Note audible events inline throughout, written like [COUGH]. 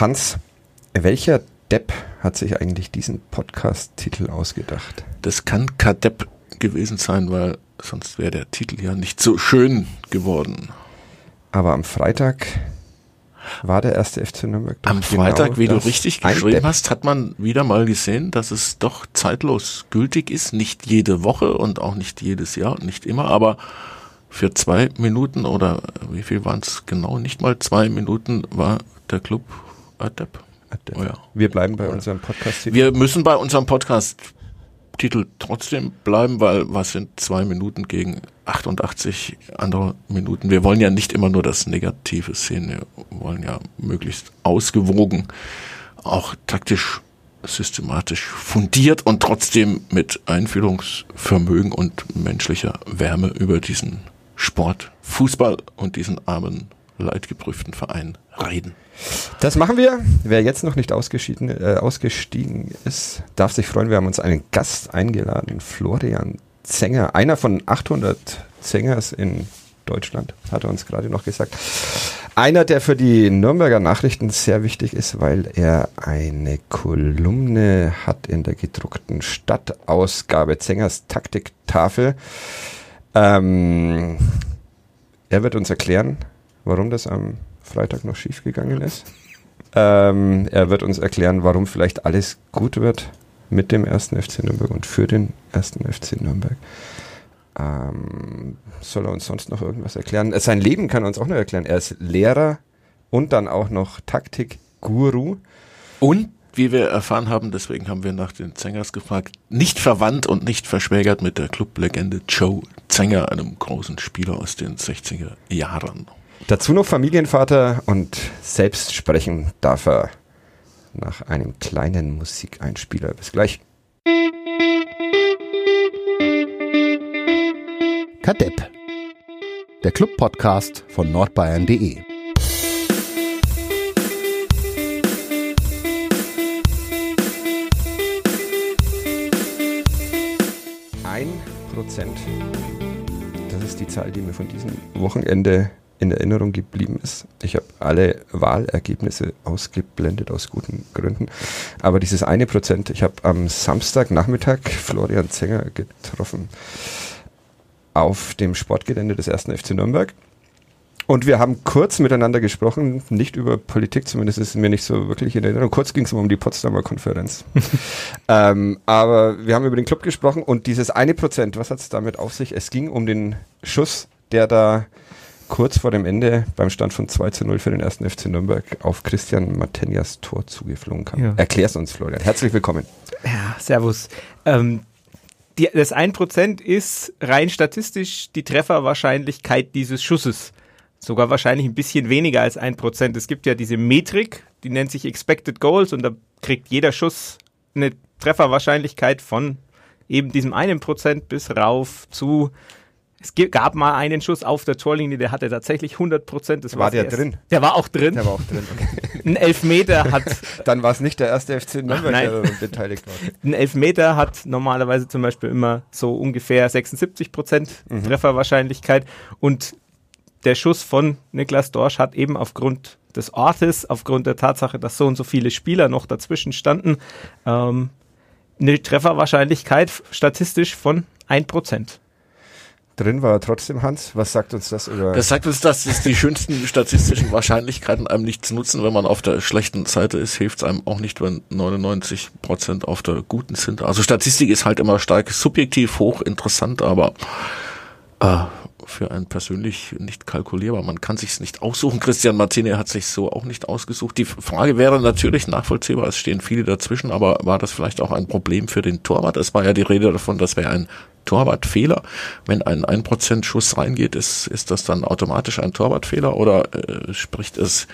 Hans, welcher Depp hat sich eigentlich diesen Podcast-Titel ausgedacht? Das kann Kadepp gewesen sein, weil sonst wäre der Titel ja nicht so schön geworden. Aber am Freitag war der erste FC Nürnberg. Am genau Freitag, wie du richtig geschrieben Depp. hast, hat man wieder mal gesehen, dass es doch zeitlos gültig ist. Nicht jede Woche und auch nicht jedes Jahr, nicht immer, aber für zwei Minuten oder wie viel waren es genau? Nicht mal zwei Minuten war der Club Adept. Oh ja. Wir bleiben bei unserem Podcast-Titel. Wir müssen bei unserem Podcast-Titel trotzdem bleiben, weil was sind zwei Minuten gegen 88 andere Minuten? Wir wollen ja nicht immer nur das Negative sehen, wir wollen ja möglichst ausgewogen, auch taktisch, systematisch fundiert und trotzdem mit Einfühlungsvermögen und menschlicher Wärme über diesen Sport, Fußball und diesen armen, leidgeprüften Verein reden. Das machen wir. Wer jetzt noch nicht ausgeschieden, äh, ausgestiegen ist, darf sich freuen. Wir haben uns einen Gast eingeladen, Florian Zenger, einer von 800 Zengers in Deutschland, hat er uns gerade noch gesagt. Einer, der für die Nürnberger Nachrichten sehr wichtig ist, weil er eine Kolumne hat in der gedruckten Stadtausgabe Zengers Taktiktafel. Ähm, er wird uns erklären, warum das am Freitag noch schiefgegangen ist. Ähm, er wird uns erklären, warum vielleicht alles gut wird mit dem ersten FC Nürnberg und für den ersten FC Nürnberg. Ähm, soll er uns sonst noch irgendwas erklären? Sein Leben kann er uns auch noch erklären. Er ist Lehrer und dann auch noch Taktik-Guru. Und wie wir erfahren haben, deswegen haben wir nach den Zengers gefragt, nicht verwandt und nicht verschwägert mit der Clublegende Joe Zenger, einem großen Spieler aus den 60er Jahren. Dazu noch Familienvater und selbst sprechen darf er nach einem kleinen Musikeinspieler. Bis gleich. Kadepp. Der Club-Podcast von nordbayern.de. Ein Prozent. Das ist die Zahl, die mir von diesem Wochenende in Erinnerung geblieben ist. Ich habe alle Wahlergebnisse ausgeblendet aus guten Gründen. Aber dieses eine Prozent, ich habe am Samstagnachmittag Florian Zenger getroffen auf dem Sportgelände des ersten FC Nürnberg. Und wir haben kurz miteinander gesprochen, nicht über Politik, zumindest ist mir nicht so wirklich in Erinnerung. Kurz ging es um die Potsdamer Konferenz. [LAUGHS] ähm, aber wir haben über den Club gesprochen und dieses eine Prozent, was hat es damit auf sich? Es ging um den Schuss, der da kurz vor dem Ende beim Stand von 2 zu 0 für den ersten FC Nürnberg auf Christian Matenjas Tor zugeflogen kam. Ja. Erklär's uns, Florian. Herzlich willkommen. Ja, servus. Ähm, die, das 1% ist rein statistisch die Trefferwahrscheinlichkeit dieses Schusses. Sogar wahrscheinlich ein bisschen weniger als 1%. Es gibt ja diese Metrik, die nennt sich Expected Goals und da kriegt jeder Schuss eine Trefferwahrscheinlichkeit von eben diesem einen Prozent bis rauf zu es gab mal einen Schuss auf der Torlinie, der hatte tatsächlich 100 Prozent. War war's der erst. drin? Der war auch drin. Der war auch drin. Okay. [LAUGHS] Ein Elfmeter hat [LAUGHS] Dann war es nicht der erste FC Nürnberg, der beteiligt war. [LAUGHS] Ein Elfmeter hat normalerweise zum Beispiel immer so ungefähr 76 Prozent Trefferwahrscheinlichkeit und der Schuss von Niklas Dorsch hat eben aufgrund des Ortes, aufgrund der Tatsache, dass so und so viele Spieler noch dazwischen standen, ähm, eine Trefferwahrscheinlichkeit statistisch von 1 Prozent. Drin war er trotzdem Hans. Was sagt uns das über Das sagt uns, dass es die schönsten statistischen Wahrscheinlichkeiten einem nichts nutzen. Wenn man auf der schlechten Seite ist, hilft es einem auch nicht, wenn 99 Prozent auf der guten sind. Also Statistik ist halt immer stark subjektiv, hoch interessant, aber äh, für einen persönlich nicht kalkulierbar. Man kann sich's nicht aussuchen. [LAUGHS] Christian Martini hat sich so auch nicht ausgesucht. Die Frage wäre natürlich nachvollziehbar. Es stehen viele dazwischen, aber war das vielleicht auch ein Problem für den Torwart? Es war ja die Rede davon, das wäre ein Torwartfehler. Wenn ein 1% Schuss reingeht, ist, ist das dann automatisch ein Torwartfehler oder äh, spricht es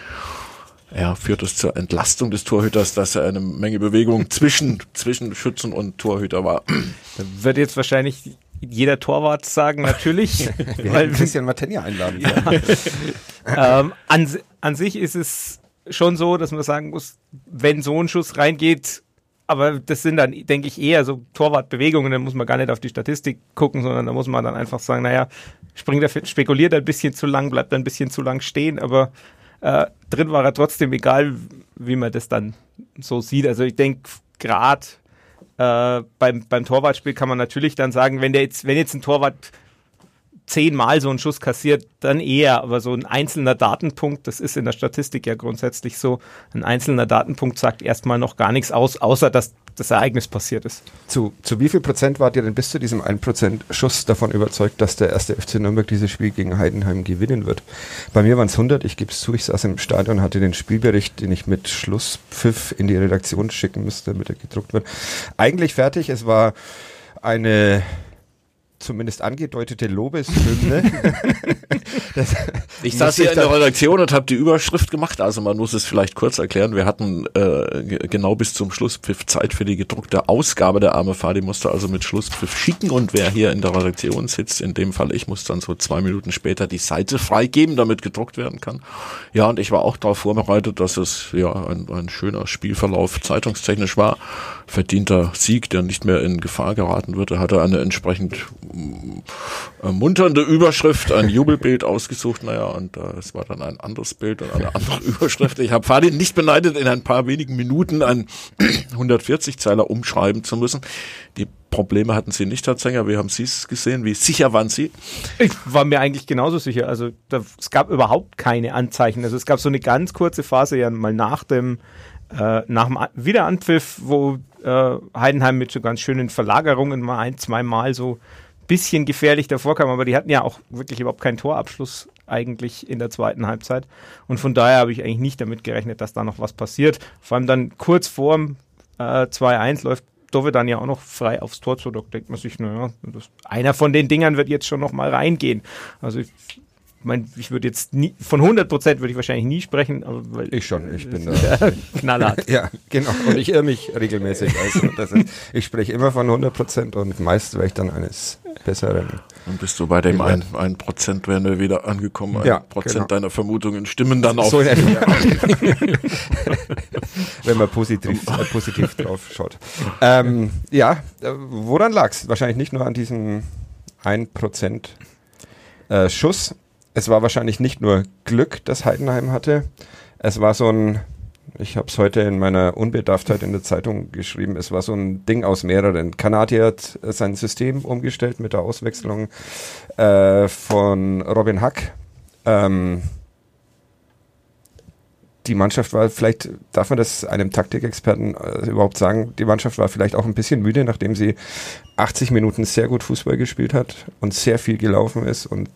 ja, führt es zur Entlastung des Torhüters, dass er eine Menge Bewegung [LAUGHS] zwischen, zwischen Schützen und Torhüter war. Da wird jetzt wahrscheinlich jeder Torwart sagen, natürlich. [LAUGHS] Wir weil Christian Matenja einladen Ja. [LAUGHS] ähm, an, an sich ist es schon so, dass man sagen muss, wenn so ein Schuss reingeht, aber das sind dann, denke ich, eher so Torwartbewegungen, dann muss man gar nicht auf die Statistik gucken, sondern da muss man dann einfach sagen, naja, springt er, spekuliert ein bisschen zu lang, bleibt ein bisschen zu lang stehen, aber äh, drin war er trotzdem, egal wie man das dann so sieht. Also ich denke, gerade äh, beim, beim Torwartspiel kann man natürlich dann sagen, wenn der jetzt, wenn jetzt ein Torwart zehnmal so einen Schuss kassiert, dann eher. Aber so ein einzelner Datenpunkt, das ist in der Statistik ja grundsätzlich so, ein einzelner Datenpunkt sagt erstmal noch gar nichts aus, außer dass das Ereignis passiert ist. Zu, zu wie viel Prozent wart ihr denn bis zu diesem 1% Schuss davon überzeugt, dass der erste FC Nürnberg dieses Spiel gegen Heidenheim gewinnen wird? Bei mir waren es 100, ich gebe es zu, ich saß im Stadion, hatte den Spielbericht, den ich mit Schlusspfiff in die Redaktion schicken müsste, damit er gedruckt wird. Eigentlich fertig, es war eine zumindest angedeutete Lobeshymne. [LAUGHS] ich saß hier in der Redaktion und habe die Überschrift gemacht. Also man muss es vielleicht kurz erklären. Wir hatten äh, genau bis zum Schlusspfiff Zeit für die gedruckte Ausgabe. Der arme Fadi musste also mit Schlusspfiff schicken und wer hier in der Redaktion sitzt, in dem Fall ich, muss dann so zwei Minuten später die Seite freigeben, damit gedruckt werden kann. Ja, und ich war auch darauf vorbereitet, dass es ja ein, ein schöner Spielverlauf zeitungstechnisch war. Verdienter Sieg, der nicht mehr in Gefahr geraten wird. Er hatte eine entsprechend ermunternde Überschrift, ein Jubelbild ausgesucht, naja, und äh, es war dann ein anderes Bild und eine andere [LAUGHS] Überschrift. Ich habe Fadi nicht beneidet, in ein paar wenigen Minuten ein [CLEARS THROAT] 140-Zeiler umschreiben zu müssen. Die Probleme hatten Sie nicht, Herr Zenger. Wie haben Sie es gesehen? Wie sicher waren Sie? Ich war mir eigentlich genauso sicher. Also da, es gab überhaupt keine Anzeichen. Also es gab so eine ganz kurze Phase ja mal nach dem äh, nach dem Wiederanpfiff, wo äh, Heidenheim mit so ganz schönen Verlagerungen mal ein, zwei Mal so bisschen gefährlich davor kam, aber die hatten ja auch wirklich überhaupt keinen Torabschluss eigentlich in der zweiten Halbzeit. Und von daher habe ich eigentlich nicht damit gerechnet, dass da noch was passiert. Vor allem dann kurz vorm äh, 2-1 läuft Dove dann ja auch noch frei aufs Tor zu. Da denkt man sich, naja, das, einer von den Dingern wird jetzt schon noch mal reingehen. Also ich mein, ich würde jetzt nie, von 100 Prozent würde ich wahrscheinlich nie sprechen. Aber ich schon, ich bin [LAUGHS] da. knallhart. [LAUGHS] ja, genau. Und ich irre mich regelmäßig. Also, ist, ich spreche immer von 100 Prozent und meist wäre ich dann eines Besseren. Dann bist du bei dem 1 ein, Prozent wären wir wieder angekommen. Ein ja, Prozent genau. deiner Vermutungen stimmen dann auch. So [LAUGHS] [LAUGHS] Wenn man positiv, äh, positiv drauf schaut. Ähm, ja, äh, woran lag es? Wahrscheinlich nicht nur an diesem 1 Prozent äh, Schuss, es war wahrscheinlich nicht nur Glück, das Heidenheim hatte. Es war so ein, ich habe es heute in meiner Unbedarftheit in der Zeitung geschrieben, es war so ein Ding aus mehreren. Kanadier hat sein System umgestellt mit der Auswechslung äh, von Robin Hack. Ähm, die Mannschaft war vielleicht, darf man das einem Taktikexperten äh, überhaupt sagen, die Mannschaft war vielleicht auch ein bisschen müde, nachdem sie 80 Minuten sehr gut Fußball gespielt hat und sehr viel gelaufen ist und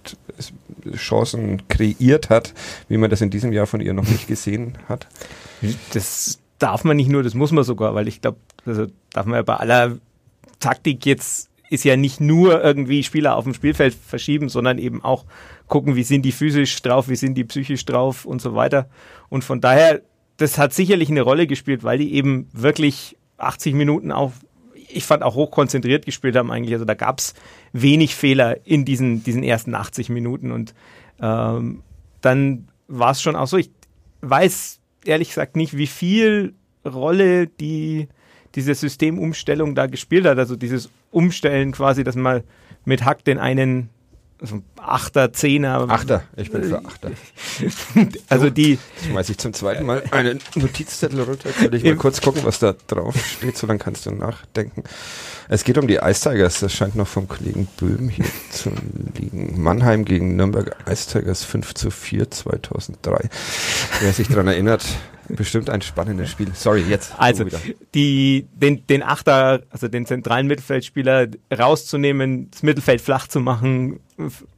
Chancen kreiert hat, wie man das in diesem Jahr von ihr noch nicht gesehen hat. Das darf man nicht nur, das muss man sogar, weil ich glaube, also darf man ja bei aller Taktik jetzt ist ja nicht nur irgendwie Spieler auf dem Spielfeld verschieben, sondern eben auch gucken, wie sind die physisch drauf, wie sind die psychisch drauf und so weiter. Und von daher, das hat sicherlich eine Rolle gespielt, weil die eben wirklich 80 Minuten auf, ich fand auch hochkonzentriert gespielt haben eigentlich. Also da gab es wenig Fehler in diesen, diesen ersten 80 Minuten. Und ähm, dann war es schon auch so, ich weiß ehrlich gesagt nicht, wie viel Rolle die diese Systemumstellung da gespielt hat. Also dieses Umstellen quasi, dass man mit Hack den einen also Achter, Zehner. Achter, ich bin für Achter. [LAUGHS] also die. Schmeiß ich zum zweiten Mal einen Notizzettel runter, würde ich mal kurz gucken, was da drauf steht, so dann kannst du nachdenken. Es geht um die Ice Tigers, das scheint noch vom Kollegen Böhm hier zu liegen. Mannheim gegen Nürnberg Ice Tigers 5 zu 4 2003. Wer sich daran erinnert, Bestimmt ein spannendes Spiel. Sorry, jetzt. Also, die, den, den Achter, also den zentralen Mittelfeldspieler rauszunehmen, das Mittelfeld flach zu machen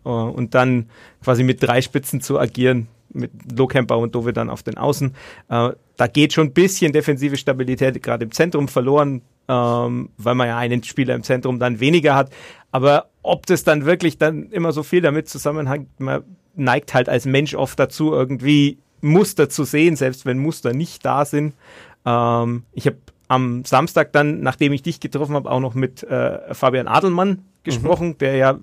uh, und dann quasi mit drei Spitzen zu agieren, mit Lohkemper und Dove dann auf den Außen. Uh, da geht schon ein bisschen defensive Stabilität gerade im Zentrum verloren, ähm, weil man ja einen Spieler im Zentrum dann weniger hat. Aber ob das dann wirklich dann immer so viel damit zusammenhängt, man neigt halt als Mensch oft dazu, irgendwie Muster zu sehen, selbst wenn Muster nicht da sind. Ähm, ich habe am Samstag dann, nachdem ich dich getroffen habe, auch noch mit äh, Fabian Adelmann gesprochen, mhm. der ja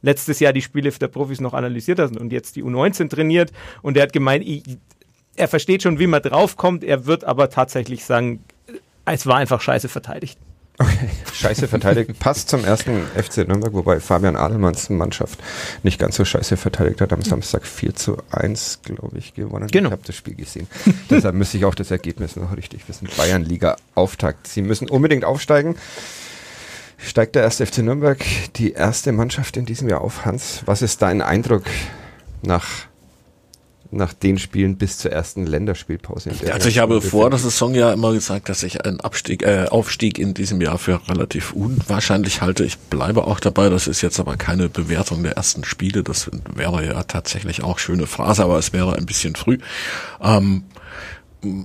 letztes Jahr die Spiele der Profis noch analysiert hat und jetzt die U19 trainiert. Und er hat gemeint, ich, er versteht schon, wie man draufkommt, er wird aber tatsächlich sagen, es war einfach scheiße verteidigt. Okay, scheiße verteidigt. Passt zum ersten FC Nürnberg, wobei Fabian Adelmanns Mannschaft nicht ganz so scheiße verteidigt hat. Am Samstag 4 zu 1, glaube ich, gewonnen. Genau. Ich habe das Spiel gesehen. Deshalb müsste ich auch das Ergebnis noch richtig wissen. Bayern-Liga Auftakt. Sie müssen unbedingt aufsteigen. Steigt der erste FC Nürnberg, die erste Mannschaft in diesem Jahr auf. Hans, was ist dein Eindruck nach nach den Spielen bis zur ersten Länderspielpause. also ich habe vor der Saison ja immer gesagt, dass ich einen Abstieg, äh, Aufstieg in diesem Jahr für relativ unwahrscheinlich halte. Ich bleibe auch dabei. Das ist jetzt aber keine Bewertung der ersten Spiele. Das wäre ja tatsächlich auch schöne Phrase, aber es wäre ein bisschen früh. Ähm,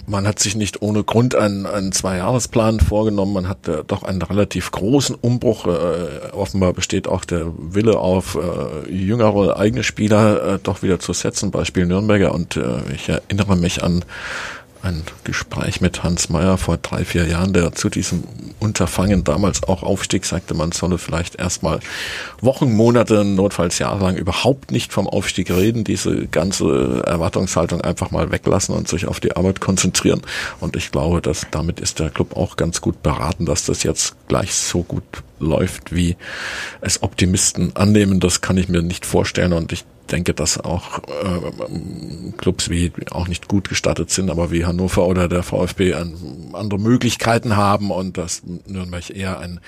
man hat sich nicht ohne Grund einen, einen Zwei-Jahres-Plan vorgenommen. Man hat äh, doch einen relativ großen Umbruch. Äh, offenbar besteht auch der Wille auf äh, jüngere eigene Spieler äh, doch wieder zu setzen, Beispiel Nürnberger. Und äh, ich erinnere mich an ein Gespräch mit Hans Meyer vor drei, vier Jahren, der zu diesem Unterfangen damals auch Aufstieg sagte, man solle vielleicht erstmal Wochen, Monate, notfalls jahrelang überhaupt nicht vom Aufstieg reden, diese ganze Erwartungshaltung einfach mal weglassen und sich auf die Arbeit konzentrieren. Und ich glaube, dass damit ist der Club auch ganz gut beraten, dass das jetzt gleich so gut läuft, wie es Optimisten annehmen. Das kann ich mir nicht vorstellen und ich denke, dass auch äh, Clubs wie auch nicht gut gestattet sind, aber wie Hannover oder der VfB an, andere Möglichkeiten haben und dass Nürnberg eher ein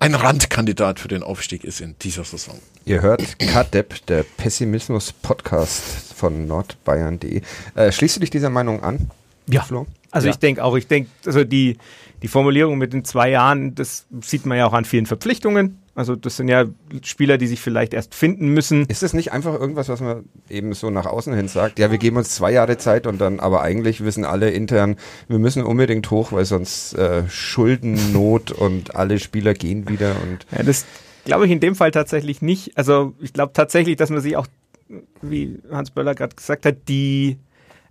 ein Randkandidat für den Aufstieg ist in dieser Saison. Ihr hört KDEP, der Pessimismus-Podcast von nordbayern.de. Äh, schließt du dich dieser Meinung an? Ja. Flo? Also ja. ich denke auch, ich denke, also die, die Formulierung mit den zwei Jahren, das sieht man ja auch an vielen Verpflichtungen. Also das sind ja Spieler, die sich vielleicht erst finden müssen. Ist das nicht einfach irgendwas, was man eben so nach außen hin sagt? Ja, wir geben uns zwei Jahre Zeit und dann, aber eigentlich wissen alle intern, wir müssen unbedingt hoch, weil sonst äh, Schuldennot [LAUGHS] und alle Spieler gehen wieder und. Ja, das glaube ich in dem Fall tatsächlich nicht. Also ich glaube tatsächlich, dass man sich auch, wie Hans Böller gerade gesagt hat, die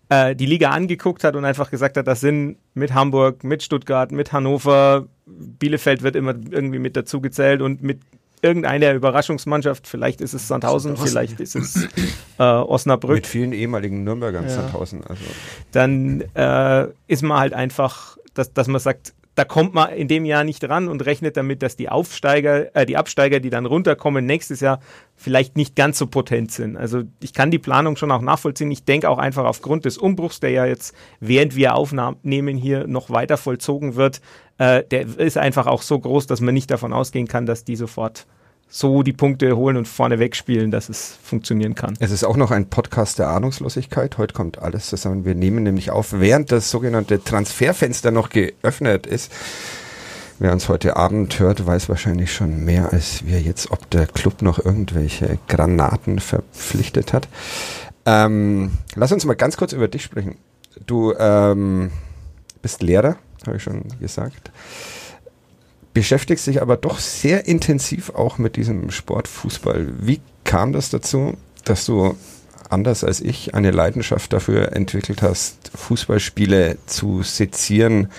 äh, die Liga angeguckt hat und einfach gesagt hat, das sind mit Hamburg, mit Stuttgart, mit Hannover, Bielefeld wird immer irgendwie mit dazu gezählt und mit irgendeiner Überraschungsmannschaft, vielleicht ist es Sandhausen, vielleicht ist es [CLEARS THROAT] äh, Osnabrück. Mit vielen ehemaligen Nürnbergern ja. Sandhausen. Also. Dann äh, ist man halt einfach, dass, dass man sagt, da kommt man in dem Jahr nicht ran und rechnet damit, dass die Aufsteiger, äh, die Absteiger, die dann runterkommen, nächstes Jahr vielleicht nicht ganz so potent sind. Also ich kann die Planung schon auch nachvollziehen. Ich denke auch einfach aufgrund des Umbruchs, der ja jetzt, während wir aufnehmen, hier noch weiter vollzogen wird, äh, der ist einfach auch so groß, dass man nicht davon ausgehen kann, dass die sofort so die Punkte holen und vorne wegspielen, dass es funktionieren kann. Es ist auch noch ein Podcast der Ahnungslosigkeit. Heute kommt alles zusammen. Wir nehmen nämlich auf, während das sogenannte Transferfenster noch geöffnet ist. Wer uns heute Abend hört, weiß wahrscheinlich schon mehr als wir jetzt, ob der Club noch irgendwelche Granaten verpflichtet hat. Ähm, lass uns mal ganz kurz über dich sprechen. Du ähm, bist Lehrer, habe ich schon gesagt beschäftigst dich aber doch sehr intensiv auch mit diesem Sport Fußball. Wie kam das dazu, dass du anders als ich eine Leidenschaft dafür entwickelt hast, Fußballspiele zu sezieren,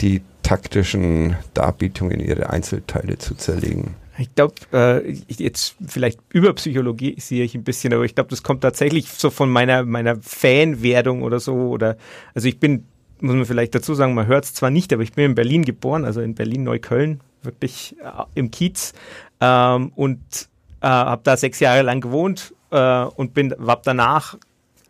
die taktischen Darbietungen in ihre Einzelteile zu zerlegen? Ich glaube, äh, jetzt vielleicht über Psychologie sehe ich ein bisschen, aber ich glaube, das kommt tatsächlich so von meiner meiner Fanwerdung oder so. Oder also ich bin muss man vielleicht dazu sagen, man hört es zwar nicht, aber ich bin in Berlin geboren, also in Berlin-Neukölln, wirklich äh, im Kiez ähm, und äh, habe da sechs Jahre lang gewohnt äh, und bin hab danach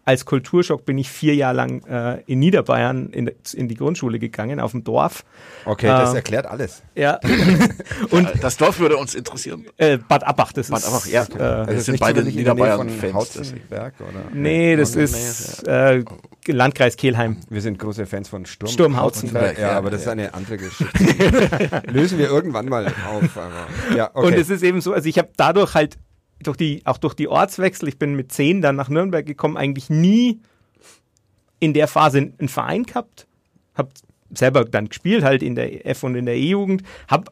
als Kulturschock bin ich vier Jahre lang äh, in Niederbayern in, in, die Grundschule gegangen, auf dem Dorf. Okay, das äh, erklärt alles. Ja. [LAUGHS] und das Dorf würde uns interessieren. Äh, Bad Abbach, das Bad ist. Abbach, ja. Äh, also das sind beide Niederbayern-Fans. Nee, das ist äh, Landkreis Kehlheim. Wir sind große Fans von Sturm. Sturm Hauzenberg. Ja, aber das ist eine andere Geschichte. [LAUGHS] Lösen wir irgendwann mal auf. Aber, ja, okay. Und es ist eben so, also ich habe dadurch halt durch die, auch durch die Ortswechsel, ich bin mit zehn dann nach Nürnberg gekommen, eigentlich nie in der Phase einen Verein gehabt. Hab selber dann gespielt, halt in der F- und in der E-Jugend,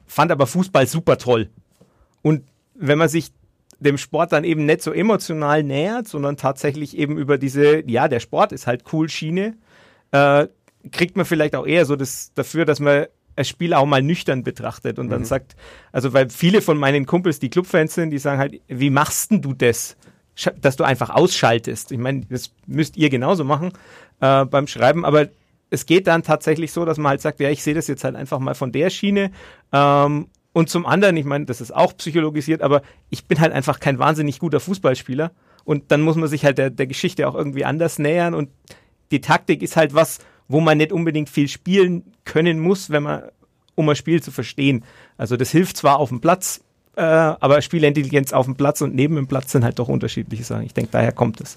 fand aber Fußball super toll. Und wenn man sich dem Sport dann eben nicht so emotional nähert, sondern tatsächlich eben über diese, ja, der Sport ist halt cool Schiene, äh, kriegt man vielleicht auch eher so das dafür, dass man das Spiel auch mal nüchtern betrachtet und mhm. dann sagt, also weil viele von meinen Kumpels, die Clubfans sind, die sagen halt, wie machst denn du das? Dass du einfach ausschaltest. Ich meine, das müsst ihr genauso machen äh, beim Schreiben, aber es geht dann tatsächlich so, dass man halt sagt, ja, ich sehe das jetzt halt einfach mal von der Schiene. Ähm, und zum anderen, ich meine, das ist auch psychologisiert, aber ich bin halt einfach kein wahnsinnig guter Fußballspieler. Und dann muss man sich halt der, der Geschichte auch irgendwie anders nähern. Und die Taktik ist halt was, wo man nicht unbedingt viel spielen können muss, wenn man, um ein Spiel zu verstehen. Also das hilft zwar auf dem Platz, äh, aber Spielintelligenz auf dem Platz und neben dem Platz sind halt doch unterschiedliche Sachen. Ich denke, daher kommt es.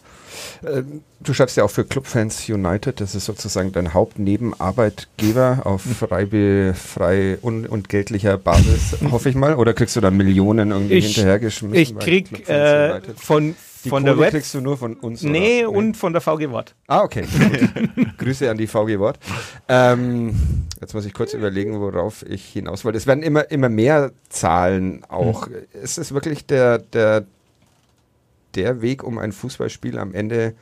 Äh, du schreibst ja auch für Clubfans United, das ist sozusagen dein Hauptnebenarbeitgeber auf frei, frei und, und geldlicher Basis, [LAUGHS] hoffe ich mal. Oder kriegst du da Millionen irgendwie ich, hinterhergeschmissen? Ich krieg äh, von, die von Kohle der Web kriegst du nur von uns? Nee, oder? und von der VG Wort. Ah, okay. [LAUGHS] Grüße an die VG Wort. Ähm, jetzt muss ich kurz überlegen, worauf ich hinaus wollte. Es werden immer, immer mehr Zahlen auch. Hm. Ist es wirklich der, der, der Weg, um ein Fußballspiel am Ende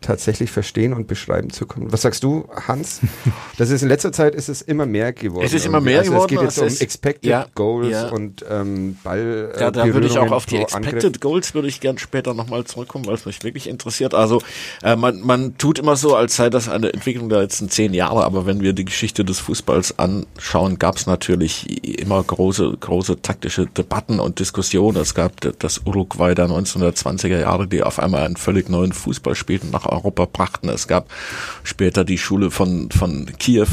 tatsächlich verstehen und beschreiben zu können. Was sagst du, Hans? [LAUGHS] Das ist in letzter Zeit ist es immer mehr geworden. Es ist immer mehr also geworden. Es geht jetzt um Expected ja, Goals ja. und ähm, Ball. Ja, da würde ich auch auf die Expected Angriff. Goals würde ich gern später nochmal zurückkommen, weil es mich wirklich interessiert. Also äh, man, man tut immer so, als sei das eine Entwicklung der letzten zehn Jahre, aber wenn wir die Geschichte des Fußballs anschauen, gab es natürlich immer große, große taktische Debatten und Diskussionen. Es gab das Uruguay der 1920er Jahre, die auf einmal einen völlig neuen Fußball spielten nach Europa brachten. Es gab später die Schule von, von Kiew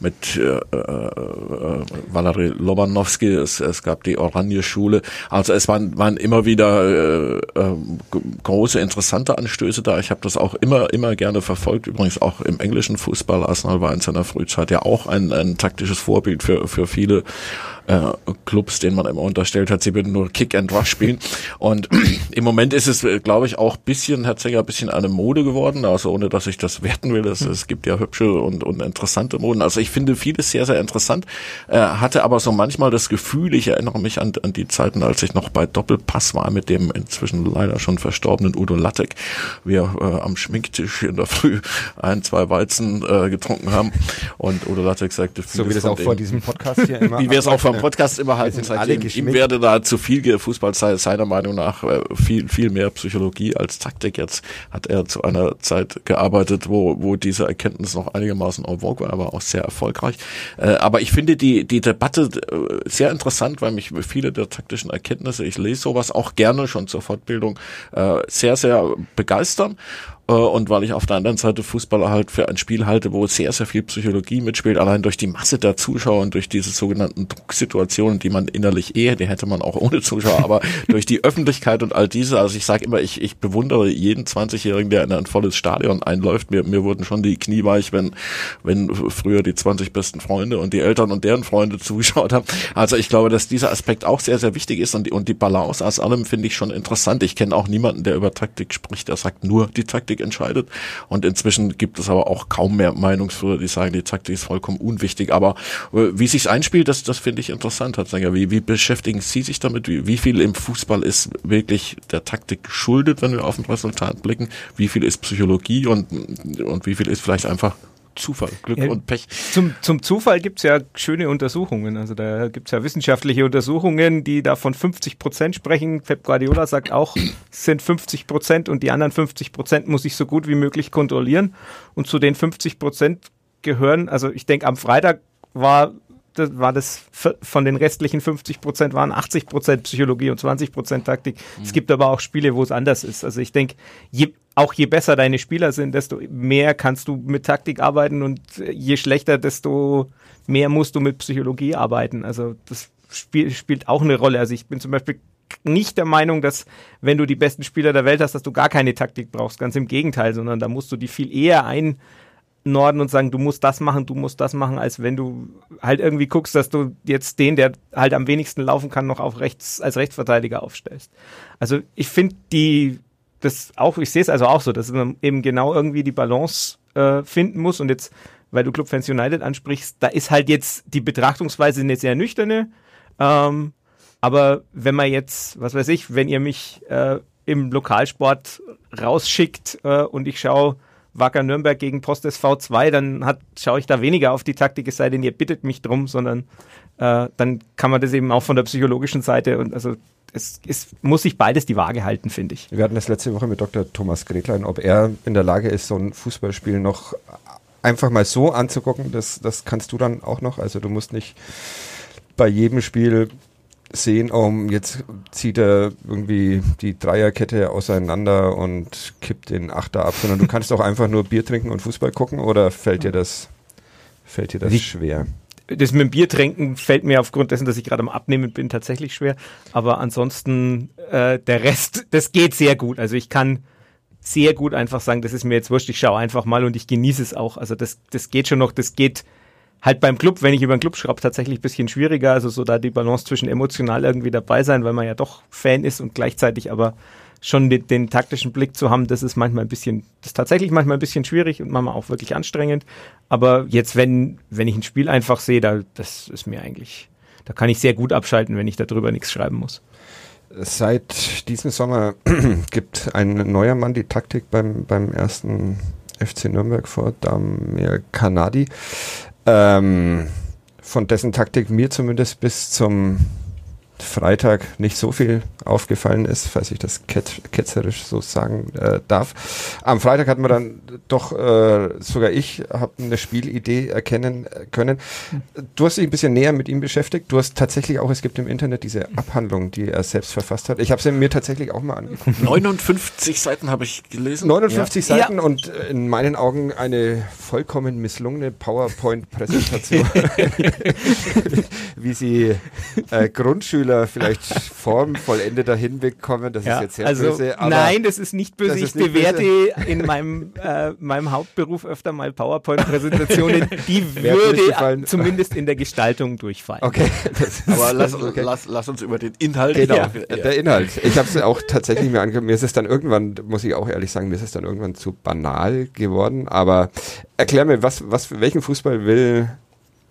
mit äh, äh, Valery Lobanowski, es, es gab die Oranje-Schule. Also es waren, waren immer wieder äh, äh, große, interessante Anstöße da. Ich habe das auch immer, immer gerne verfolgt. Übrigens auch im englischen Fußball. Arsenal war in seiner Frühzeit ja auch ein, ein taktisches Vorbild für, für viele äh, Clubs, denen man immer unterstellt hat, sie würden nur Kick and Rush spielen. Und [CLEARS THROAT] im Moment ist es, glaube ich, auch bisschen, Herr Zenger, bisschen eine Mode geworden. Also ohne, dass ich das [LAUGHS] werten will. Es, es gibt ja hübsche und, und interessante Moden. Also ich finde vieles sehr, sehr interessant. Äh, hatte aber so manchmal das Gefühl, ich erinnere mich an, an die Zeiten, als ich noch bei Doppelpass war mit dem inzwischen leider schon verstorbenen Udo Lattek. Wir äh, am Schminktisch in der Früh [LAUGHS] ein, zwei Weizen äh, getrunken haben. Und Udo Lattek sagte, so wie das auch vor diesem Podcast hier [LAUGHS] immer. wie wir es auch vom Podcast immer halten, seitdem ihm werde da zu viel Fußball sei seiner Meinung nach äh, viel, viel mehr Psychologie als Taktik. Jetzt hat er zu einer Zeit gearbeitet, wo, wo diese Erkenntnis noch einigermaßen en vogue war, aber auch sehr erfolgreich. Äh, aber ich finde die, die Debatte äh, sehr interessant, weil mich viele der taktischen Erkenntnisse, ich lese sowas auch gerne schon zur Fortbildung, sehr, sehr begeistern. Äh, und weil ich auf der anderen Seite Fußballer halt für ein Spiel halte, wo sehr, sehr viel Psychologie mitspielt, allein durch die Masse der Zuschauer und durch diese sogenannten Drucksituationen, die man innerlich eher, die hätte man auch ohne Zuschauer, aber [LAUGHS] durch die Öffentlichkeit und all diese, also ich sage immer, ich, ich bewundere jeden 20-Jährigen, der in ein volles Stadion einläuft. Mir, mir wurden schon die Knie weich, wenn, wenn früher die 20 besten Freunde und die Eltern und deren Freunde [LAUGHS] zugeschaut haben. Also ich glaube, dass dieser Aspekt auch sehr, sehr wichtig ist und die, und die Balance aus allem finde ich schon interessant. Ich kenne auch niemanden, der über Taktik spricht, der sagt nur die Taktik entscheidet. Und inzwischen gibt es aber auch kaum mehr Meinungsführer, die sagen, die Taktik ist vollkommen unwichtig. Aber äh, wie sich's einspielt, das, das finde ich interessant. Wie, wie beschäftigen Sie sich damit? Wie, wie viel im Fußball ist wirklich der Taktik geschuldet, wenn wir auf ein Resultat blicken? Wie viel ist Psychologie und, und wie viel ist vielleicht einfach Zufall, Glück ja, und Pech. Zum, zum Zufall gibt's ja schöne Untersuchungen. Also da gibt's ja wissenschaftliche Untersuchungen, die da von 50 Prozent sprechen. Pep Guardiola sagt auch, es sind 50 Prozent und die anderen 50 Prozent muss ich so gut wie möglich kontrollieren. Und zu den 50 Prozent gehören, also ich denke, am Freitag war das war das von den restlichen 50 Prozent waren 80 Prozent Psychologie und 20 Prozent Taktik. Mhm. Es gibt aber auch Spiele, wo es anders ist. Also ich denke, auch je besser deine Spieler sind, desto mehr kannst du mit Taktik arbeiten und je schlechter, desto mehr musst du mit Psychologie arbeiten. Also das spiel, spielt auch eine Rolle. Also ich bin zum Beispiel nicht der Meinung, dass wenn du die besten Spieler der Welt hast, dass du gar keine Taktik brauchst. Ganz im Gegenteil, sondern da musst du die viel eher ein Norden und sagen, du musst das machen, du musst das machen, als wenn du halt irgendwie guckst, dass du jetzt den, der halt am wenigsten laufen kann, noch auf rechts als Rechtsverteidiger aufstellst. Also ich finde die das auch, ich sehe es also auch so, dass man eben genau irgendwie die Balance äh, finden muss und jetzt, weil du Club Fans United ansprichst, da ist halt jetzt die Betrachtungsweise eine sehr nüchterne. Ähm, aber wenn man jetzt, was weiß ich, wenn ihr mich äh, im Lokalsport rausschickt äh, und ich schaue Wacker Nürnberg gegen Post SV 2, dann hat, schaue ich da weniger auf die Taktik, es sei denn, ihr bittet mich drum, sondern äh, dann kann man das eben auch von der psychologischen Seite und also es, es muss sich beides die Waage halten, finde ich. Wir hatten das letzte Woche mit Dr. Thomas Gretlein, ob er in der Lage ist, so ein Fußballspiel noch einfach mal so anzugucken, das, das kannst du dann auch noch. Also du musst nicht bei jedem Spiel sehen, oh, jetzt zieht er irgendwie die Dreierkette auseinander und kippt den Achter ab, sondern du kannst auch einfach nur Bier trinken und Fußball gucken oder fällt dir das, fällt dir das Wie- schwer? Das mit dem Bier trinken fällt mir aufgrund dessen, dass ich gerade am Abnehmen bin, tatsächlich schwer. Aber ansonsten, äh, der Rest, das geht sehr gut. Also ich kann sehr gut einfach sagen, das ist mir jetzt wurscht, ich schaue einfach mal und ich genieße es auch. Also das, das geht schon noch, das geht halt beim Club, wenn ich über den Club schraube, tatsächlich ein bisschen schwieriger. Also so da die Balance zwischen emotional irgendwie dabei sein, weil man ja doch Fan ist und gleichzeitig aber schon den, den taktischen Blick zu haben, das ist manchmal ein bisschen, das ist tatsächlich manchmal ein bisschen schwierig und manchmal auch wirklich anstrengend. Aber jetzt, wenn, wenn ich ein Spiel einfach sehe, da, das ist mir eigentlich, da kann ich sehr gut abschalten, wenn ich darüber nichts schreiben muss. Seit diesem Sommer [CLEARS THROAT] gibt ein neuer Mann die Taktik beim, beim ersten FC Nürnberg vor, Damir Kanadi, ähm, von dessen Taktik mir zumindest bis zum Freitag nicht so viel aufgefallen ist, falls ich das ket ketzerisch so sagen äh, darf. Am Freitag hat man dann doch, äh, sogar ich, habe eine Spielidee erkennen können. Du hast dich ein bisschen näher mit ihm beschäftigt. Du hast tatsächlich auch, es gibt im Internet diese Abhandlung, die er selbst verfasst hat. Ich habe sie mir tatsächlich auch mal angeguckt. 59 Seiten habe ich gelesen. 59 Ja. Seiten und äh, in meinen Augen eine vollkommen misslungene PowerPoint-Präsentation, [LAUGHS] [LAUGHS] wie sie äh, Grundschüler vielleicht formvollendeter hinbekommen. Das ist jetzt sehr also, böse. Aber nein, das ist nicht böse. Ich bewerte in meinem, äh, meinem Hauptberuf öfter mal PowerPoint-Präsentationen. [LAUGHS] Die würde zumindest in der Gestaltung durchfallen. Okay, Aber lass, okay. lass, lass uns über den Inhalt Genau, Ja. der Inhalt. Ich habe es auch tatsächlich mir angeguckt. Mir ist es dann irgendwann, muss ich auch ehrlich sagen, mir ist es dann irgendwann zu banal geworden. Aber erklär mir, was, was, welchen Fußball will,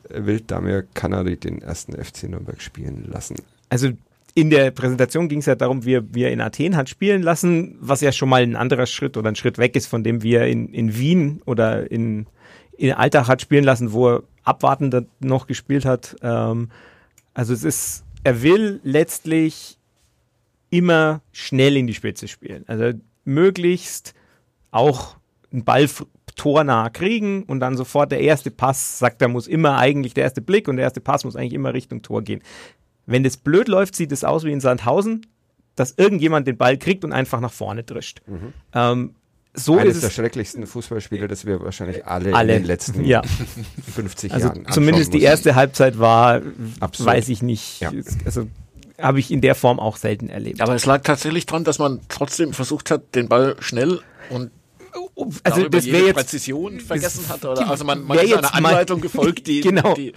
will Damir Kanadi den ersten FC Nürnberg spielen lassen? Also in der Präsentation ging es ja darum, wie er in Athen hat spielen lassen, was ja schon mal ein anderer Schritt oder ein Schritt weg ist von dem, wie er in, in Wien oder in, in Alltag hat spielen lassen, wo er abwartend noch gespielt hat. Ähm, also es ist, er will letztlich immer schnell in die Spitze spielen. Also möglichst auch einen Ball tornah kriegen und dann sofort der erste Pass, sagt er, muss immer eigentlich der erste Blick und der erste Pass muss eigentlich immer Richtung Tor gehen. Wenn das blöd läuft, sieht es aus wie in Sandhausen, dass irgendjemand den Ball kriegt und einfach nach vorne drischt. Ähm, so Eines ist der es. schrecklichsten Fußballspiele, das wir wahrscheinlich alle, Alle. in den letzten Ja. 50 Also Jahren zumindest die erste Halbzeit war, Absurd. weiß ich nicht, Ja. also habe ich in der Form auch selten erlebt. Aber es lag tatsächlich dran, dass man trotzdem versucht hat, den Ball schnell und also das jede wäre jetzt Präzision vergessen hat. Oder? Also man, man ist jetzt einer Anleitung gefolgt, [LAUGHS] die, Genau. die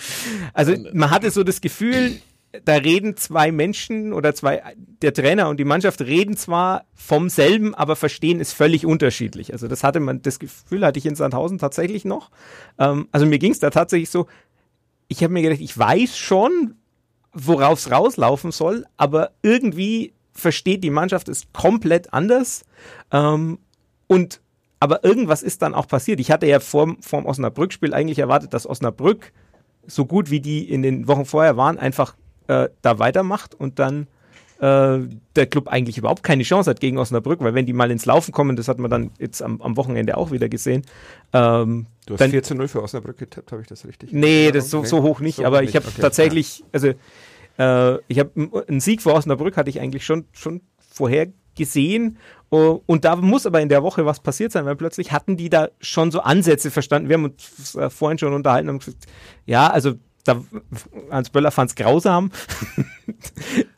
Also man hatte so das Gefühl, da reden zwei Menschen oder zwei, der Trainer und die Mannschaft reden zwar vom selben, aber verstehen es völlig unterschiedlich. Also das hatte man, das Gefühl hatte ich in Sandhausen tatsächlich noch. Ähm, also mir ging es da tatsächlich so, ich habe mir gedacht, ich weiß schon, worauf es rauslaufen soll, aber irgendwie versteht die Mannschaft es komplett anders. Ähm, und aber irgendwas ist dann auch passiert. Ich hatte ja vor, vor dem Osnabrück-Spiel eigentlich erwartet, dass Osnabrück so gut wie die in den Wochen vorher waren, einfach äh, da weitermacht und dann äh, der Club eigentlich überhaupt keine Chance hat gegen Osnabrück, weil wenn die mal ins Laufen kommen, das hat man dann jetzt am, am Wochenende auch wieder gesehen. Ähm, Du hast dann, 4 zu 0 für Osnabrück getippt, habe ich das richtig? Nee, das so, Erinnerung? so hoch nicht, So aber hoch ich habe Okay. tatsächlich, also äh, ich habe einen Sieg vor Osnabrück hatte ich eigentlich schon, schon vorher gesehen. Oh, Und da muss aber in der Woche was passiert sein, weil plötzlich hatten die da schon so Ansätze verstanden. Wir haben uns äh, vorhin schon unterhalten und gesagt, ja, also da, Hans Böller fand es grausam.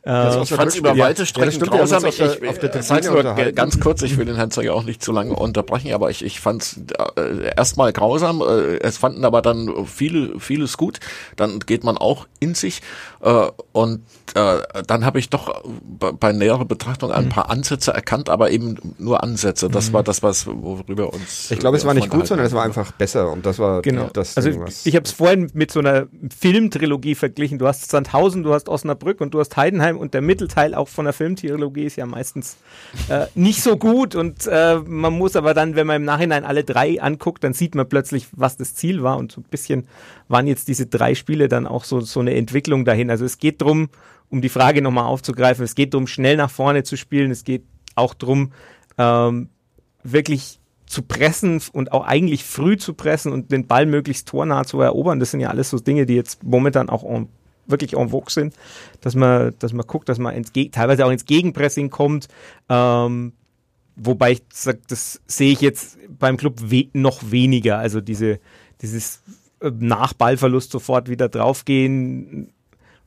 Das Ich fand es über Ja. weite Ja, Strecken uns grausam. auf Ich, ich, auf der ich, Tribüne sag's nur ganz kurz, ich will den Herrn Zeiger auch nicht zu lange unterbrechen, aber ich, ich fand es äh, erstmal grausam. Äh, es fanden aber dann viele, vieles gut. Dann geht man auch in sich. Äh, und äh, dann habe ich doch bei, näherer Betrachtung Mhm. ein paar Ansätze erkannt, aber eben nur Ansätze. Das war das, was worüber uns. Ich glaube, es war nicht gut, sondern es war einfach besser und das war Genau. das also Ding, was- ich habe es vorhin mit so einer Filmtrilogie verglichen. Du hast Sandhausen, du hast Osnabrück und du hast Heidenheim und der Mittelteil auch von der Filmtrilogie ist ja meistens äh, nicht so gut und äh, man muss aber dann, wenn man im Nachhinein alle drei anguckt, dann sieht man plötzlich, was das Ziel war und so ein bisschen waren jetzt diese drei Spiele dann auch so, so eine Entwicklung dahin. Also es geht drum, um die Frage nochmal aufzugreifen, es geht darum, schnell nach vorne zu spielen, es geht auch drum, ähm, wirklich zu pressen und auch eigentlich früh zu pressen und den Ball möglichst tornah zu erobern, das sind ja alles so Dinge, die jetzt momentan auch en, wirklich en vogue sind, dass man, dass man guckt, dass man ins, teilweise auch ins Gegenpressing kommt. Ähm, wobei ich sage, das sehe ich jetzt beim Club we noch weniger. Also diese, dieses äh, nach Ballverlust sofort wieder draufgehen,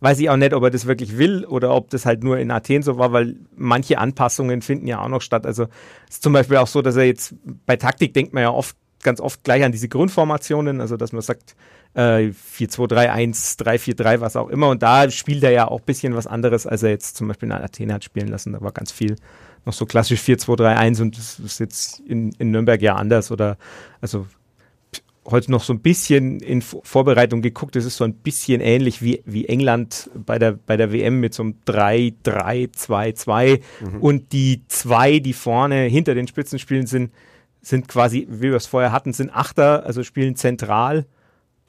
weiß ich auch nicht, ob er das wirklich will oder ob das halt nur in Athen so war, weil manche Anpassungen finden ja auch noch statt. Also es ist zum Beispiel auch so, dass er jetzt bei Taktik denkt man ja oft, ganz oft gleich an diese Grundformationen, also dass man sagt, äh, 4-2-3-1, 3-4-3, was auch immer. Und da spielt er ja auch ein bisschen was anderes, als er jetzt zum Beispiel in Athen hat spielen lassen. Da war ganz viel noch so klassisch 4-2-3-1 und das ist jetzt in, in Nürnberg ja anders oder also heute noch so ein bisschen in Vorbereitung geguckt. Es ist so ein bisschen ähnlich wie, wie England bei der, bei der WM mit so einem 3-3-2-2. Mhm. Und die zwei, die vorne hinter den Spitzen spielen, sind, sind quasi, wie wir es vorher hatten, sind Achter, also spielen zentral,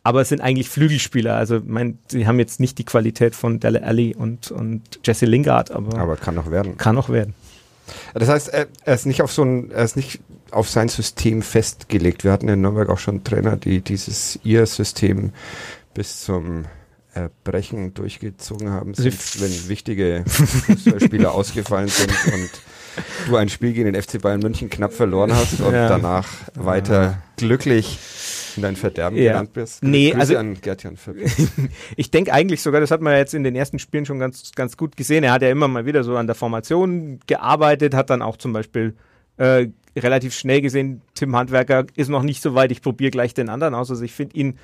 aber es sind eigentlich Flügelspieler. Also, mein, sie haben jetzt nicht die Qualität von Dele Alli und, und Jesse Lingard, aber. Aber kann noch werden. Kann noch werden. Das heißt, er, er ist nicht auf so ein, er ist nicht auf sein System festgelegt. Wir hatten in Nürnberg auch schon Trainer, die dieses ihr System bis zum Erbrechen durchgezogen haben, selbst wenn wichtige Fußballspieler [LAUGHS] ausgefallen sind und du ein Spiel gegen den FC Bayern München knapp verloren hast und ja. danach weiter glücklich in dein Verderben ja. gelandet bist. Grüße nee, also an Gertjan [LAUGHS] Ich denke eigentlich sogar, das hat man jetzt in den ersten Spielen schon ganz, ganz gut gesehen. Er hat ja immer mal wieder so an der Formation gearbeitet, hat dann auch zum Beispiel äh, relativ schnell gesehen, Tim Handwerker ist noch nicht so weit, ich probiere gleich den anderen aus. Also ich finde ihn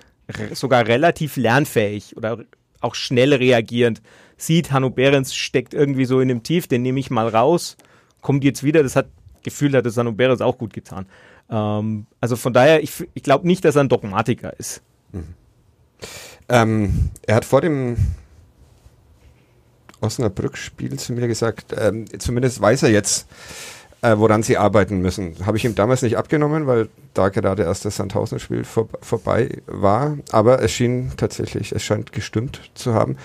sogar relativ lernfähig oder auch schnell reagierend. Sieht, Hanno Behrens steckt irgendwie so in dem Tief, den nehme ich mal raus, kommt jetzt wieder. Das hat Gefühl, hat es Hanno Behrens auch gut getan. Ähm, also von daher, ich, ich glaube nicht, dass er ein Dogmatiker ist. Mhm. Ähm, er hat vor dem Osnabrück-Spiel zu mir gesagt, ähm, zumindest weiß er jetzt, äh, woran sie arbeiten müssen. Habe ich ihm damals nicht abgenommen, weil da gerade erst das Sandhausen-Spiel vor, vorbei war. Aber es schien tatsächlich, es scheint gestimmt zu haben.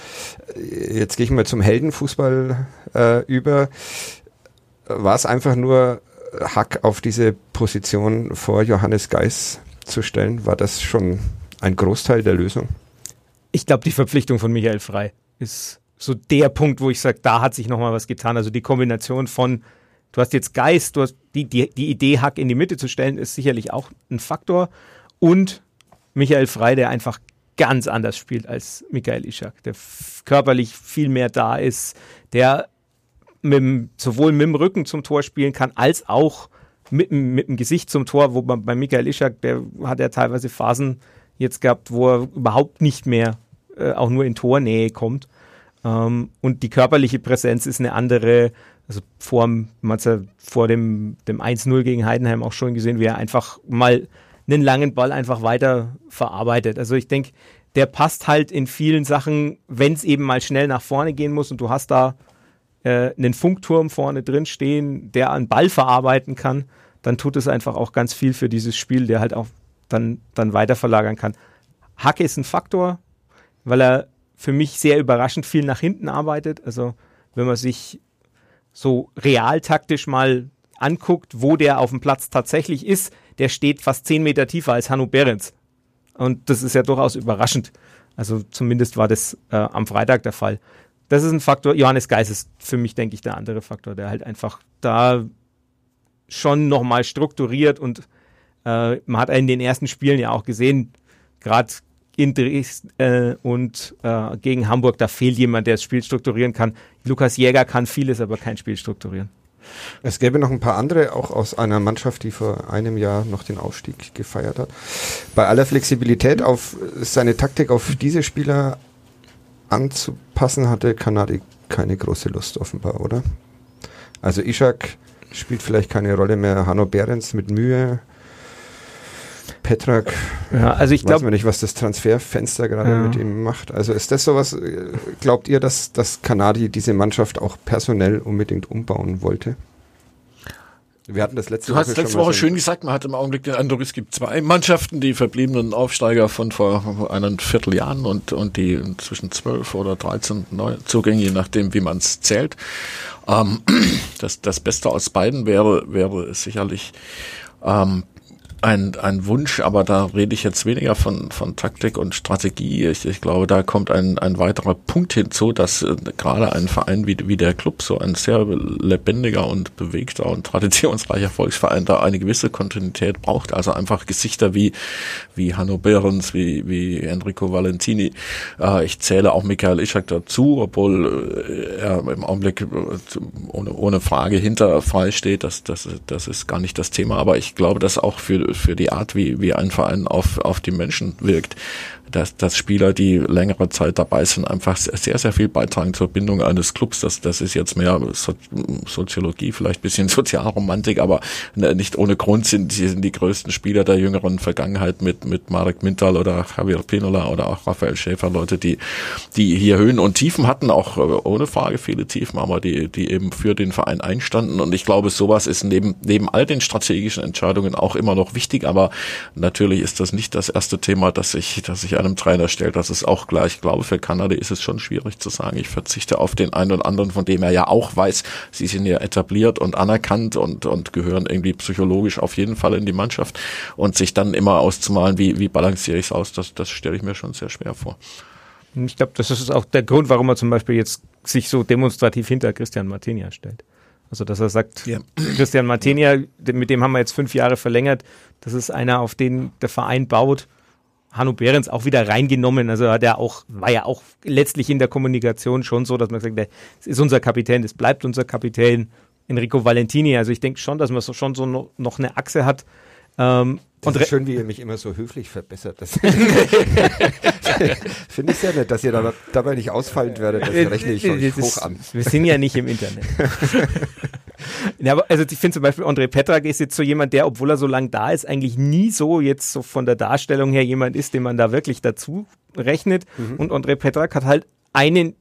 Äh, jetzt gehe ich mal zum Heldenfußball äh, über. War es einfach nur Hack auf diese Position vor Johannes Geis zu stellen? War das schon ein Großteil der Lösung? Ich glaube, die Verpflichtung von Michael Frei ist so der Punkt, wo ich sage, da hat sich nochmal was getan. Also die Kombination von Du hast jetzt Geist, du hast die, die, die Idee, Hack in die Mitte zu stellen, ist sicherlich auch ein Faktor. Und Michael Frei, der einfach ganz anders spielt als Michael Ischak, der körperlich viel mehr da ist, der mit sowohl mit dem Rücken zum Tor spielen kann, als auch mit, mit dem Gesicht zum Tor, wo man bei Michael Ischak, der hat ja teilweise Phasen jetzt gehabt, wo er überhaupt nicht mehr äh, auch nur in Tornähe kommt. Ähm, und die körperliche Präsenz ist eine andere. Also vor, man ja vor dem, dem 1-0 gegen Heidenheim auch schon gesehen, wie er einfach mal einen langen Ball einfach weiter verarbeitet. Also ich denke, der passt halt in vielen Sachen, wenn es eben mal schnell nach vorne gehen muss und du hast da äh, einen Funkturm vorne drin stehen, der einen Ball verarbeiten kann, dann tut es einfach auch ganz viel für dieses Spiel, der halt auch dann, dann weiter verlagern kann. Hacke ist ein Faktor, weil er für mich sehr überraschend viel nach hinten arbeitet. Also wenn man sich so realtaktisch mal anguckt, wo der auf dem Platz tatsächlich ist, der steht fast zehn Meter tiefer als Hanno Behrens. Und das ist ja durchaus überraschend. Also zumindest war das äh, am Freitag der Fall. Das ist ein Faktor. Johannes Geis ist für mich, denke ich, der andere Faktor, der halt einfach da schon nochmal strukturiert und äh, man hat in den ersten Spielen ja auch gesehen, gerade in Dresden äh, und äh, gegen Hamburg, da fehlt jemand, der das Spiel strukturieren kann. Lukas Jäger kann vieles, aber kein Spiel strukturieren. Es gäbe noch ein paar andere, auch aus einer Mannschaft, die vor einem Jahr noch den Aufstieg gefeiert hat. Bei aller Flexibilität auf seine Taktik auf diese Spieler anzupassen, hatte Kanadi keine große Lust offenbar, oder? Also Ishak spielt vielleicht keine Rolle mehr, Hanno Behrens mit Mühe, Petrak. Ja, also ich glaube nicht, was das Transferfenster gerade ja. mit ihm macht. Also ist das sowas, glaubt ihr, dass, dass Kanadi diese Mannschaft auch personell unbedingt umbauen wollte? Wir hatten das letzte Du hast letzte Woche schön gesagt, man hat im Augenblick den Eindruck, es gibt zwei Mannschaften, die verbliebenen Aufsteiger von vor einem Vierteljahren und, und die zwischen zwölf oder dreizehn Neuzugänge, je nachdem, wie man es zählt. Ähm, [CLEARS THROAT] das, das Beste aus beiden wäre, wäre sicherlich ähm, ein, ein Wunsch, aber da rede ich jetzt weniger von, von Taktik und Strategie. Ich, ich glaube, da kommt ein, ein weiterer Punkt hinzu, dass äh, gerade ein Verein wie, wie der Club, so ein sehr lebendiger und bewegter und traditionsreicher Volksverein, da eine gewisse Kontinuität braucht. Also einfach Gesichter wie, wie Hanno Behrens, wie, wie Enrico Valentini. Äh, ich zähle auch Michael Ischak dazu, obwohl äh, er im Augenblick äh, ohne, ohne Frage hinter frei steht. Das, das, das ist gar nicht das Thema. Aber ich glaube, dass auch für, für die Art, wie, wie ein Verein auf, auf die Menschen wirkt, dass, dass Spieler, die längere Zeit dabei sind, einfach sehr, sehr viel beitragen zur Bindung eines Clubs. Das, das ist jetzt mehr so Soziologie, vielleicht bisschen [LAUGHS] Sozialromantik, aber ne, nicht ohne Grund sind sind die größten Spieler der jüngeren Vergangenheit mit, mit Marek Mintal oder Javier Pinola oder auch Raphael Schäfer, Leute, die, die hier Höhen und Tiefen hatten, auch äh, ohne Frage viele Tiefen, aber die, die eben für den Verein einstanden. Und ich glaube, sowas ist neben, neben all den strategischen Entscheidungen auch immer noch wichtig, aber natürlich ist das nicht das erste Thema, das ich, das ich einem Trainer stellt. Das ist auch gleich. Ich glaube, für Kanada ist es schon schwierig zu sagen, ich verzichte auf den einen oder anderen, von dem er ja auch weiß, sie sind ja etabliert und anerkannt und, und gehören irgendwie psychologisch auf jeden Fall in die Mannschaft. Und sich dann immer auszumalen, wie, wie balanciere ich es aus, das, das stelle ich mir schon sehr schwer vor. Ich glaube, das ist auch der Grund, warum er zum Beispiel jetzt sich so demonstrativ hinter Christian Martinia stellt. Also, dass er sagt, ja. Christian Martinia, mit dem haben wir jetzt fünf Jahre verlängert, das ist einer, auf den der Verein baut Hanno Behrens auch wieder reingenommen. Also hat er auch, war ja auch letztlich in der Kommunikation schon so, dass man sagt, es ist unser Kapitän, es bleibt unser Kapitän. Enrico Valentini, also ich denke schon, dass man so schon so noch, noch eine Achse hat. Ähm, das ist schön, wie ihr mich immer so höflich verbessert. [LAUGHS] Finde ich sehr nett, dass ihr da, dabei nicht ausfallend werdet. Das rechne ich euch hoch an. Wir sind ja nicht im Internet. [LAUGHS] Ja, aber also ich finde zum Beispiel André Petrak ist jetzt so jemand, der, obwohl er so lange da ist, eigentlich nie so jetzt so von der Darstellung her jemand ist, den man da wirklich dazu rechnet. Mhm. Und André Petrak hat halt einen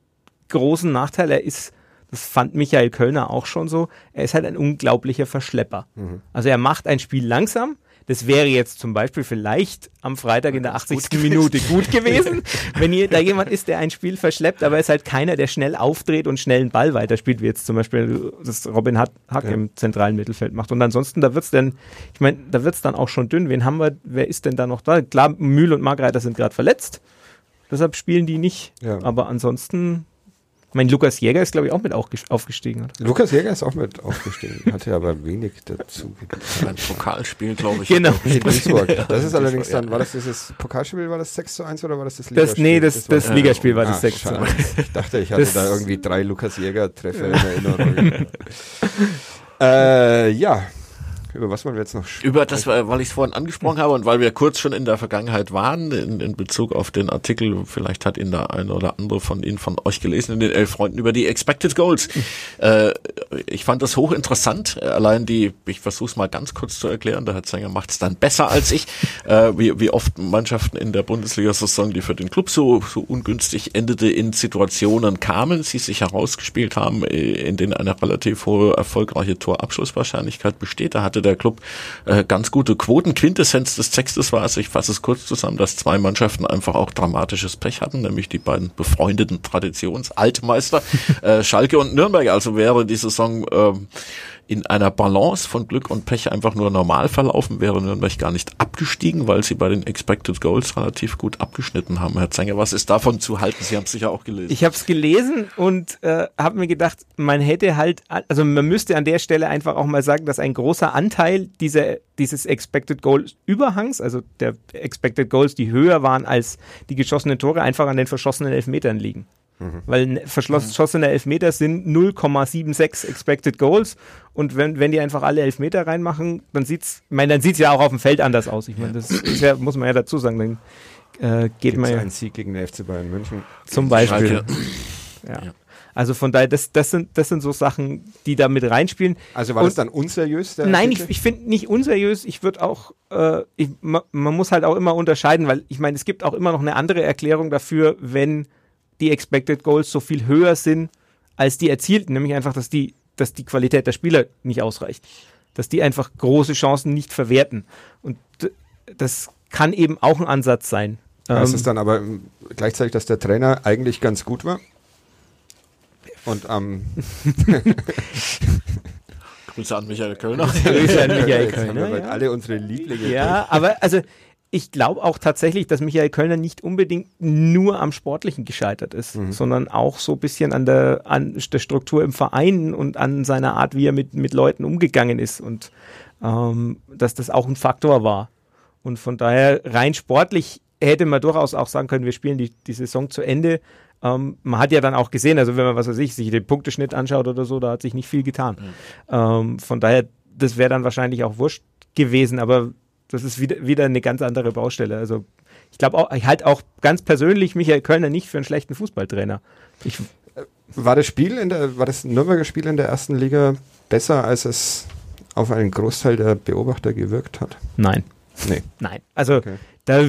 großen Nachteil. Er ist, das fand Michael Kölner auch schon so, er ist halt ein unglaublicher Verschlepper. Mhm. Also er macht ein Spiel langsam, das wäre jetzt zum Beispiel vielleicht am Freitag in der 80. Gut Minute gut gewesen, [LAUGHS] wenn hier da jemand ist, der ein Spiel verschleppt, aber es ist halt keiner, der schnell aufdreht und schnell einen Ball weiterspielt, wie jetzt zum Beispiel das Robin Hack ja. im zentralen Mittelfeld macht. Und ansonsten, da wird's dann, ich meine, da wird's dann auch schon dünn. Wen haben wir, wer ist denn da noch da? Klar, Mühl und Margreiter sind gerade verletzt. Deshalb spielen die nicht. Ja. Aber ansonsten ich meine, Lukas Jäger ist, glaube ich, auch mit aufgestiegen. Oder? Lukas Jäger ist auch mit aufgestiegen, hatte aber wenig dazu. Ein Pokalspiel, glaube ich. Genau. Das ist allerdings dann, war das dieses Pokalspiel, war das 6 zu 1 oder war das das Ligaspiel? Das, nee, das, das, das Ligaspiel war das ah, 6 zu 1. Ich dachte, ich hatte das da irgendwie drei Lukas Jäger-Treffer in [LAUGHS] Erinnerung. äh, ja, über was wollen wir jetzt noch sprechen? Über das, weil ich es vorhin angesprochen habe und weil wir kurz schon in der Vergangenheit waren, in, in Bezug auf den Artikel, vielleicht hat ihn da ein oder andere von Ihnen, von euch gelesen, in den elf Freunden über die Expected Goals. [LAUGHS] äh, ich fand das hochinteressant. Allein die, ich versuche es mal ganz kurz zu erklären, der Herr Zenger macht es dann besser als ich, [LAUGHS] äh, wie, wie oft Mannschaften in der Bundesliga-Saison, die für den Club so, so ungünstig endete, in Situationen kamen, sie sich herausgespielt haben, äh, in denen eine relativ hohe erfolgreiche Torabschlusswahrscheinlichkeit besteht. Da hatte der Club äh, ganz gute Quoten. Quintessenz des Textes war es, ich fasse es kurz zusammen, dass zwei Mannschaften einfach auch dramatisches Pech hatten, nämlich die beiden befreundeten Traditionsaltmeister [LAUGHS] äh, Schalke und Nürnberg. Also wäre die Saison äh, in einer Balance von Glück und Pech einfach nur normal verlaufen, wäre Nürnberg gar nicht abgestiegen, weil sie bei den Expected Goals relativ gut abgeschnitten haben. Herr Zenger, was ist davon zu halten? Sie haben es sicher auch gelesen. Ich habe es gelesen und äh, habe mir gedacht, man hätte halt, also man müsste an der Stelle einfach auch mal sagen, dass ein großer Anteil dieser, dieses Expected Goals Überhangs, also der Expected Goals, die höher waren als die geschossenen Tore, einfach an den verschossenen Elfmetern liegen. Mhm. Weil verschossene Elfmeter sind 0,76 Expected Goals und wenn, wenn die einfach alle Elfmeter reinmachen, dann sieht's, ich meine, dann sieht's ja auch auf dem Feld anders aus. Ich meine, das ist ja, muss man ja dazu sagen, dann äh, geht Gibt's man ja. einen Sieg gegen den FC Bayern München. Zum Beispiel. Ja. ja. Also von daher, das, das, sind, das sind so Sachen, die da mit reinspielen. Also war und, das dann unseriös? nein, ich, ich finde nicht unseriös. Ich würde auch, äh, ich, man, man muss halt auch immer unterscheiden, weil ich meine, es gibt auch immer noch eine andere Erklärung dafür, wenn die Expected Goals so viel höher sind als die erzielten, nämlich einfach, dass die, dass die Qualität der Spieler nicht ausreicht. Dass die einfach große Chancen nicht verwerten. Und das kann eben auch ein Ansatz sein. Heißt ähm, es dann aber gleichzeitig, dass der Trainer eigentlich ganz gut war? Und am ähm [LAUGHS] Grüße an Michael Kölner. Grüße an Michael Jetzt haben wir Kölner. bald Ja. alle unsere Lieblinge. Ja, aber also ich glaube auch tatsächlich, dass Michael Kölner nicht unbedingt nur am Sportlichen gescheitert ist, sondern auch so ein bisschen an der, an der Struktur im Verein und an seiner Art, wie er mit, mit Leuten umgegangen ist und ähm, dass das auch ein Faktor war. Und von daher rein sportlich hätte man durchaus auch sagen können, wir spielen die, die Saison zu Ende. Ähm, man hat ja dann auch gesehen, also wenn man, was weiß ich, sich den Punkteschnitt anschaut oder so, da hat sich nicht viel getan. Ähm, von daher, das wäre dann wahrscheinlich auch wurscht gewesen, aber das ist wieder, wieder eine ganz andere Baustelle. Also ich glaube auch, ich halte auch ganz persönlich Michael Kölner nicht für einen schlechten Fußballtrainer. Ich, War das Spiel in der, war das Nürnberger Spiel in der ersten Liga besser, als es auf einen Großteil der Beobachter gewirkt hat? nein, Nee. nein. Also Okay. da,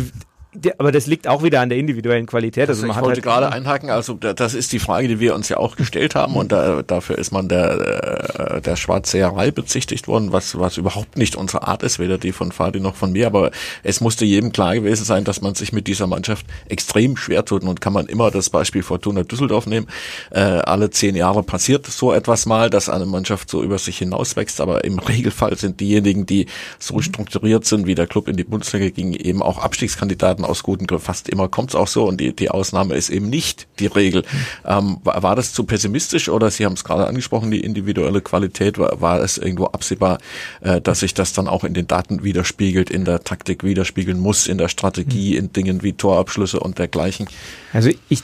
aber das liegt auch wieder an der individuellen Qualität. Also, Also man ich wollte halt, gerade einhaken, also da- das ist die Frage, die wir uns ja auch gestellt haben und da, dafür ist man der, äh, der Schwarzseherei bezichtigt worden, was, was überhaupt nicht unsere Art ist, weder die von Fadi noch von mir, aber es musste jedem klar gewesen sein, dass man sich mit dieser Mannschaft extrem schwer tut. Und kann man immer das Beispiel Fortuna Düsseldorf nehmen. Äh, alle zehn Jahre passiert so etwas mal, dass eine Mannschaft so über sich hinauswächst, aber im Regelfall sind diejenigen, die so strukturiert sind, wie der Club in die Bundesliga ging, eben auch Abstiegskandidaten aus guten Gründen. Fast immer kommt es auch so und die, die Ausnahme ist eben nicht die Regel. Ähm, war, war das zu pessimistisch oder Sie haben es gerade angesprochen, die individuelle Qualität, war, war es irgendwo absehbar, äh, dass sich das dann auch in den Daten widerspiegelt, in der Taktik widerspiegeln muss, in der Strategie, in Dingen wie Torabschlüsse und dergleichen? Also ich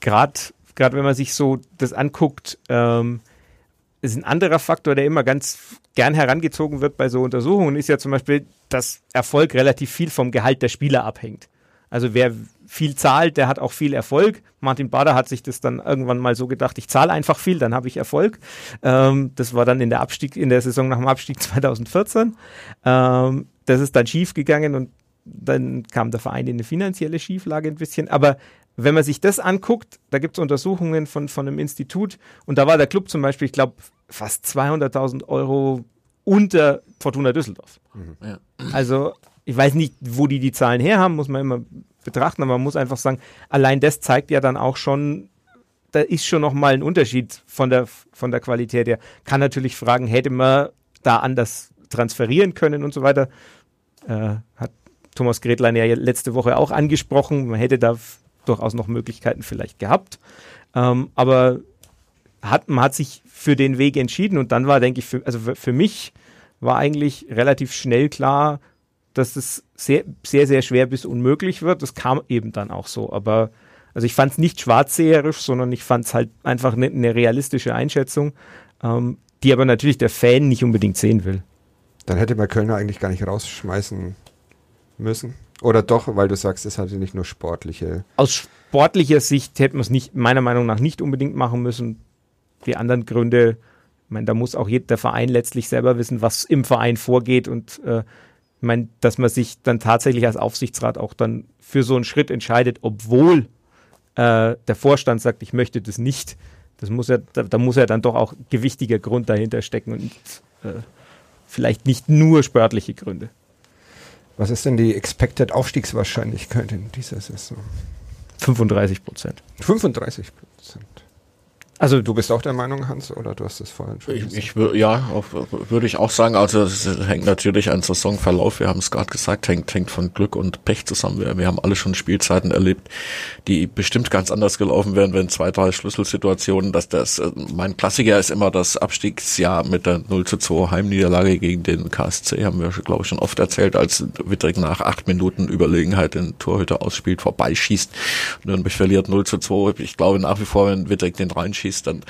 gerade gerade wenn man sich so das anguckt, ähm, ist ein anderer Faktor, der immer ganz gern herangezogen wird bei so Untersuchungen, ist ja zum Beispiel, dass Erfolg relativ viel vom Gehalt der Spieler abhängt. Also wer viel zahlt, der hat auch viel Erfolg. Martin Bader hat sich das dann irgendwann mal so gedacht, ich zahle einfach viel, dann habe ich Erfolg. Ähm, das war dann in der Abstieg, in der Saison nach dem Abstieg [LAUGHS] 2014. Ähm, das ist dann schief gegangen und dann kam der Verein in eine finanzielle Schieflage ein bisschen. Aber wenn man sich das anguckt, da gibt es Untersuchungen von, von einem Institut und da war der Club zum Beispiel, ich glaube, fast 200.000 Euro unter Fortuna Düsseldorf. Ja. Also ich weiß nicht, wo die die Zahlen her haben, muss man immer betrachten, aber man muss einfach sagen, allein das zeigt ja dann auch schon, da ist schon nochmal ein Unterschied von der, von der Qualität her. Kann natürlich fragen, hätte man da anders transferieren können und so weiter. Äh, hat Thomas Gretlein ja letzte Woche auch angesprochen. Man hätte da durchaus noch Möglichkeiten vielleicht gehabt. Ähm, aber hat, man hat sich für den Weg entschieden und dann war, denke ich, für, also für, mich war eigentlich relativ schnell klar, dass es sehr, sehr, sehr schwer bis unmöglich wird. Das kam eben dann auch so. Aber also ich fand es nicht schwarzseherisch, sondern ich fand es halt einfach eine ne realistische Einschätzung, ähm, die aber natürlich der Fan nicht unbedingt sehen will. Dann hätte man Kölner eigentlich gar nicht rausschmeißen müssen. Oder doch, weil du sagst, es hatte nicht nur sportliche. Aus sportlicher Sicht hätte man es nicht, meiner Meinung nach, nicht unbedingt machen müssen. Die anderen Gründe, ich meine, da muss auch jeder der Verein letztlich selber wissen, was im Verein vorgeht und äh, ich meine, dass man sich dann tatsächlich als Aufsichtsrat auch dann für so einen Schritt entscheidet, obwohl äh, der Vorstand sagt, ich möchte das nicht. Das muss ja, da, da muss ja dann doch auch gewichtiger Grund dahinter stecken und äh, vielleicht nicht nur sportliche Gründe. Was ist denn die Expected Aufstiegswahrscheinlichkeit in dieser Saison? 35 Prozent. 35 Prozent. Also Du bist auch der Meinung, Hans, oder du hast es vorhin schon Ich, gesagt? ich wür- ja, würde ich auch sagen. Also es hängt natürlich an Saisonverlauf. Wir haben es gerade gesagt, hängt hängt von Glück und Pech zusammen. Wir, wir haben alle schon Spielzeiten erlebt, die bestimmt ganz anders gelaufen wären, wenn zwei, drei Schlüsselsituationen. Dass das äh, mein Klassiker ist immer das Abstiegsjahr mit der 0 zu 2 Heimniederlage gegen den KSC. Haben wir, glaube ich, schon oft erzählt, als Wittrich nach acht Minuten Überlegenheit den Torhüter ausspielt, vorbeischießt. Nürnberg verliert 0 zu 2. Ich glaube nach wie vor, wenn Wittrich den reinschießt, dann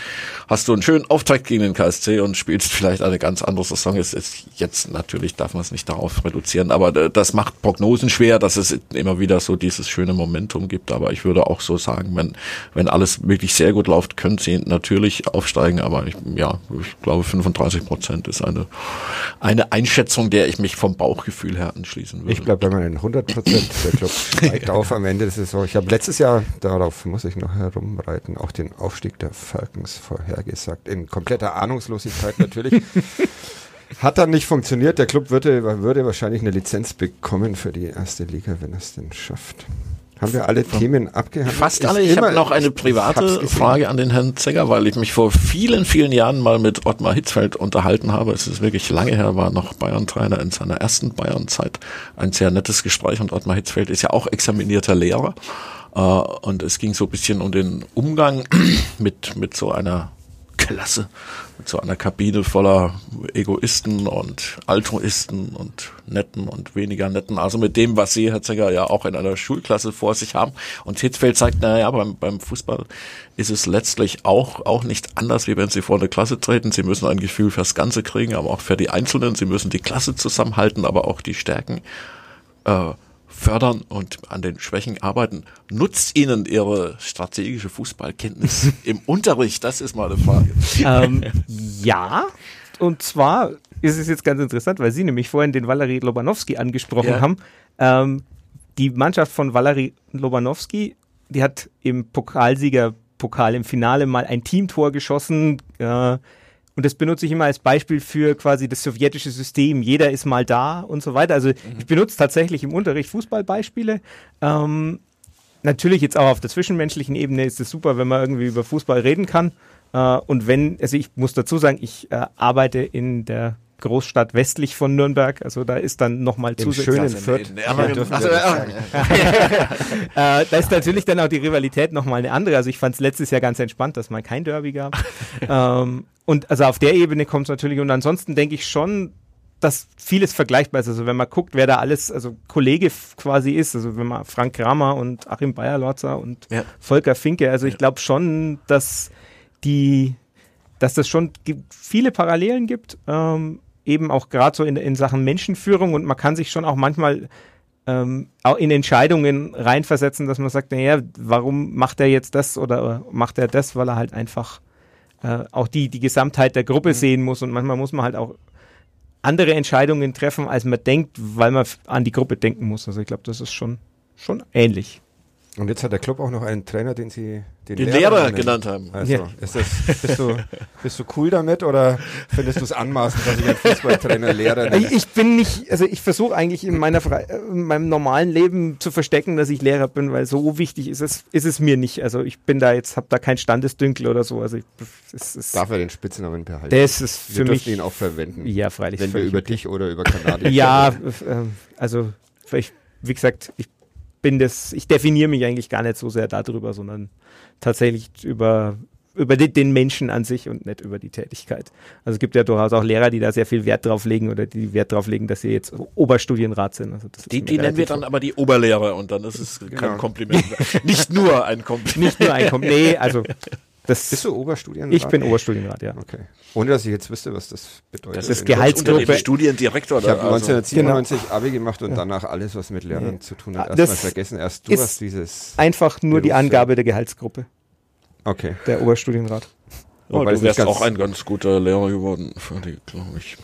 hast du einen schönen Auftakt gegen den KSC und spielst vielleicht eine ganz andere Saison. Es ist jetzt natürlich darf man es nicht darauf reduzieren, aber das macht Prognosen schwer, dass es immer wieder so dieses schöne Momentum gibt. Aber ich würde auch so sagen, wenn wenn alles wirklich sehr gut läuft, können sie natürlich aufsteigen. Aber ich, ja, ich glaube 35 Prozent ist eine eine Einschätzung, der ich mich vom Bauchgefühl her anschließen würde. Ich bleibe bei meinen 100 Prozent. Der Club steigt [LAUGHS] auf am Ende der Saison. Ich habe letztes Jahr, darauf muss ich noch herumreiten, auch den Aufstieg der Falcons vorhergesagt. In kompletter Ahnungslosigkeit natürlich. [LAUGHS] Hat dann nicht funktioniert. Der Club würde, würde wahrscheinlich eine Lizenz bekommen für die erste Liga, wenn er es denn schafft. Haben wir alle Themen abgehandelt? Fast alle. Ist Ich habe noch eine private. Frage an den Herrn Zegger, weil ich mich vor vielen, vielen Jahren mal mit Ottmar Hitzfeld unterhalten habe. Es ist wirklich lange her, war noch Bayern-Trainer in seiner ersten Bayern-Zeit. Ein sehr nettes Gespräch und Ottmar Hitzfeld ist ja auch examinierter Lehrer. Äh, Und es ging so ein bisschen um den Umgang [CLEARS THROAT] mit, mit so einer Klasse, mit so einer Kabine voller Egoisten und Altruisten und Netten und weniger Netten. Also mit dem, was Sie, Herr Zegger, ja auch in einer Schulklasse vor sich haben. Und Hitzfeld sagt, naja, beim, beim Fußball ist es letztlich auch, auch nicht anders, wie wenn Sie vor eine Klasse treten. Sie müssen ein Gefühl fürs Ganze kriegen, aber auch für die Einzelnen. Sie müssen die Klasse zusammenhalten, aber auch die Stärken äh, fördern und an den Schwächen arbeiten. Nutzt Ihnen Ihre strategische Fußballkenntnis [LAUGHS] im Unterricht? Das ist mal eine Frage. ähm, [LAUGHS] ja, und zwar ist es jetzt ganz interessant, weil Sie nämlich vorhin den Valery Lobanowski angesprochen Ja. haben. Ähm, die Mannschaft von Valery Lobanowski, die hat im Pokalsiegerpokal im Finale mal ein Teamtor geschossen. Äh, und das benutze ich immer als Beispiel für quasi das sowjetische System. Jeder ist mal da und so weiter. Also ich benutze tatsächlich im Unterricht Fußballbeispiele. Ähm, natürlich jetzt auch auf der zwischenmenschlichen Ebene ist es super, wenn man irgendwie über Fußball reden kann. Äh, und wenn, also ich muss dazu sagen, ich äh, arbeite in der Großstadt westlich von Nürnberg, also da ist dann nochmal zusätzlich. schönen Fürth. aber- dürfen wir also, ja. [LAUGHS] äh, da ist natürlich dann auch die Rivalität nochmal eine andere. Also ich fand es letztes Jahr ganz entspannt, dass mal kein Derby gab. [LAUGHS] ähm, und also auf der Ebene kommt es natürlich. Und ansonsten denke ich schon, dass vieles vergleichbar ist. Also wenn man guckt, wer da alles, also Kollege quasi ist, also wenn man Frank Kramer und Achim Bayerlotzer und Ja. Volker Finke, also ich glaube schon, dass die, dass das schon viele Parallelen gibt, ähm, eben auch gerade so in, in Sachen Menschenführung und man kann sich schon auch manchmal ähm, auch in Entscheidungen reinversetzen, dass man sagt, naja, warum macht er jetzt das oder macht er das, weil er halt einfach äh, auch die, die Gesamtheit der Gruppe sehen muss und manchmal muss man halt auch andere Entscheidungen treffen, als man denkt, weil man an die Gruppe denken muss. Also ich glaube, das ist schon, schon ähnlich. Und jetzt hat der Club auch noch einen Trainer, den Sie den, Den Lehrer nennen. genannt haben. Also, Ja. ist das, bist, du, bist du cool damit oder findest du es anmaßend, dass ich einen Fußballtrainer Lehrer nenne? [LAUGHS] Ich, bin nicht, also ich versuche eigentlich in meiner Fre äh, in meinem normalen Leben zu verstecken, dass ich Lehrer bin, weil so wichtig ist es, ist es mir nicht. Also ich bin da jetzt, habe da kein Standesdünkel oder so. Also ich, es ist, Darf er den Spitznamen behalten? das ist wir für dürfen mich, ihn auch verwenden, ja freilich. wenn wir über okay. dich oder über Kanadier Ja, ähm, also ich, wie gesagt, ich bin das, ich definiere mich eigentlich gar nicht so sehr darüber, sondern tatsächlich über über den, Menschen an sich und nicht über die Tätigkeit. Also es gibt ja durchaus auch Lehrer, die da sehr viel Wert drauf legen oder die Wert drauf legen, dass sie jetzt Oberstudienrat sind. Also Die, die nennen wir dann aber die Oberlehrer und dann ist es Genau. kein Kompliment. mehr. [LAUGHS] Nicht nur ein Kompliment. nicht nur ein Kom Nee, also [LAUGHS] das Bist du Oberstudienrat? ich bin Oberstudienrat, ja. Okay. Ohne, dass ich jetzt wüsste, was das bedeutet. Das ist Gehaltsgruppe- dem Studiendirektor. Ich habe also. 1997 Abi gemacht und danach alles, was mit Lehrern zu tun hat, Ah, erstmal vergessen. Erst du hast dieses. Einfach nur die Berufsfeld. Angabe der Gehaltsgruppe, Okay. der Oberstudienrat. Oh, Wobei du wärst auch ein ganz guter Lehrer geworden, für die, glaube ich.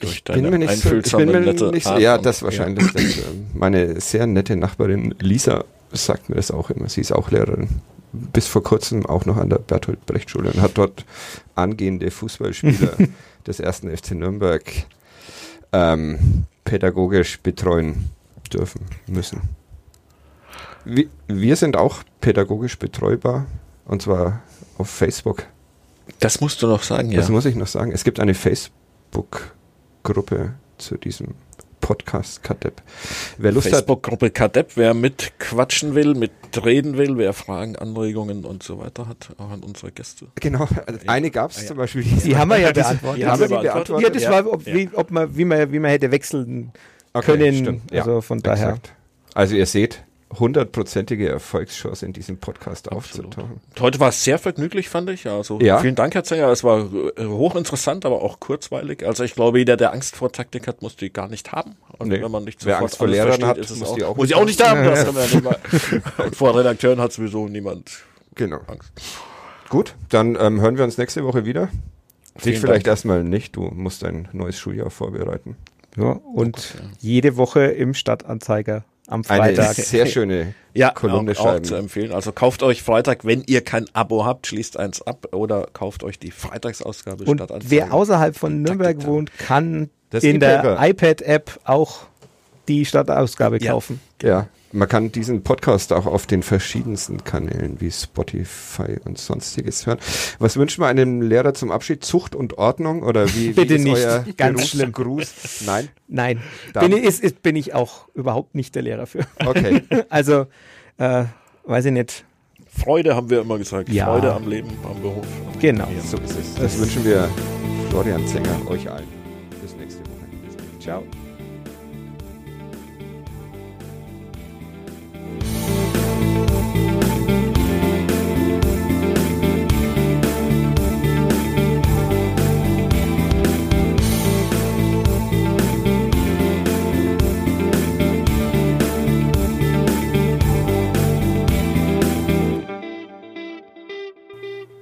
Durch Ich bin mir nicht so, ich bin mir nette nicht so, ja, das wahrscheinlich. Das, ähm, meine sehr nette Nachbarin Lisa sagt mir das auch immer. Sie ist auch Lehrerin. Bis vor kurzem auch noch an der Bertolt Brecht Schule und hat dort angehende Fußballspieler [LAUGHS] des ersten FC Nürnberg ähm, pädagogisch betreuen dürfen müssen. Wir, wir sind auch pädagogisch betreubar und zwar auf Facebook. Das musst du noch sagen, ja. Das muss ich noch sagen. Es gibt eine Facebook-Gruppe zu diesem Podcast Kadepp. Wer Lust Facebook-Gruppe Kadepp, wer mitquatschen will, mitreden will, wer Fragen, Anregungen und so weiter hat, auch an unsere Gäste. genau, eine gab es Ah, ja. zum Beispiel. Die haben wir ja beantwortet. Die haben wir die beantwortet. Ja, das war, ob, Ja. wie, ob man, wie, man, wie man hätte wechseln Okay, können. stimmt, ja. Also von daher. Exakt. Also ihr seht, hundertprozentige Erfolgschance in diesem Podcast Absolut. aufzutauchen. Heute war es sehr vergnüglich, fand ich. Also Ja. vielen Dank, Herr Zenger. Es war äh, hochinteressant, aber auch kurzweilig. Also ich glaube, jeder, der Angst vor Taktik hat, muss die gar nicht haben. Und Nee. wenn man nicht Wer sofort Angst vor alles Lehrern versteht, hat, ist es muss auch, die auch muss nicht ich auch nicht haben. haben. Das haben wir ja nicht mal. [LAUGHS] Und vor Redakteuren hat sowieso niemand Genau. Angst. Gut, dann ähm, hören wir uns nächste Woche wieder. Dich vielleicht Dank. erstmal nicht, du musst ein neues Schuljahr vorbereiten. Ja, und jede Woche im Stadtanzeiger am Eine Freitag. sehr [LAUGHS] schöne Ja, Kolumne auch, auch zu empfehlen. Also kauft euch Freitag, wenn ihr kein Abo habt, schließt eins ab oder kauft euch die Freitagsausgabe Und Stadtanzeiger. wer außerhalb von Nürnberg wohnt, kann Das in der E-Paper. iPad-App auch die Stadtausgabe Ja. kaufen. Ja, man kann diesen Podcast auch auf den verschiedensten Kanälen wie Spotify und sonstiges hören. Was wünscht man einem Lehrer zum Abschied? Zucht und Ordnung oder wie, [LAUGHS] wie Bitte ist nicht. euer Ganz Gruß, schlimm. Gruß? Nein? Nein, Da- bin ich, ist, ist, bin ich auch überhaupt nicht der Lehrer für. Okay. [LAUGHS] Also, äh, weiß ich nicht. Freude haben wir immer gesagt. Ja. Freude am Leben, am Beruf. Genau. So ist es. Das wünschen wir Florian Zenger euch allen. Bis nächste Woche. Bis dann. Ciao.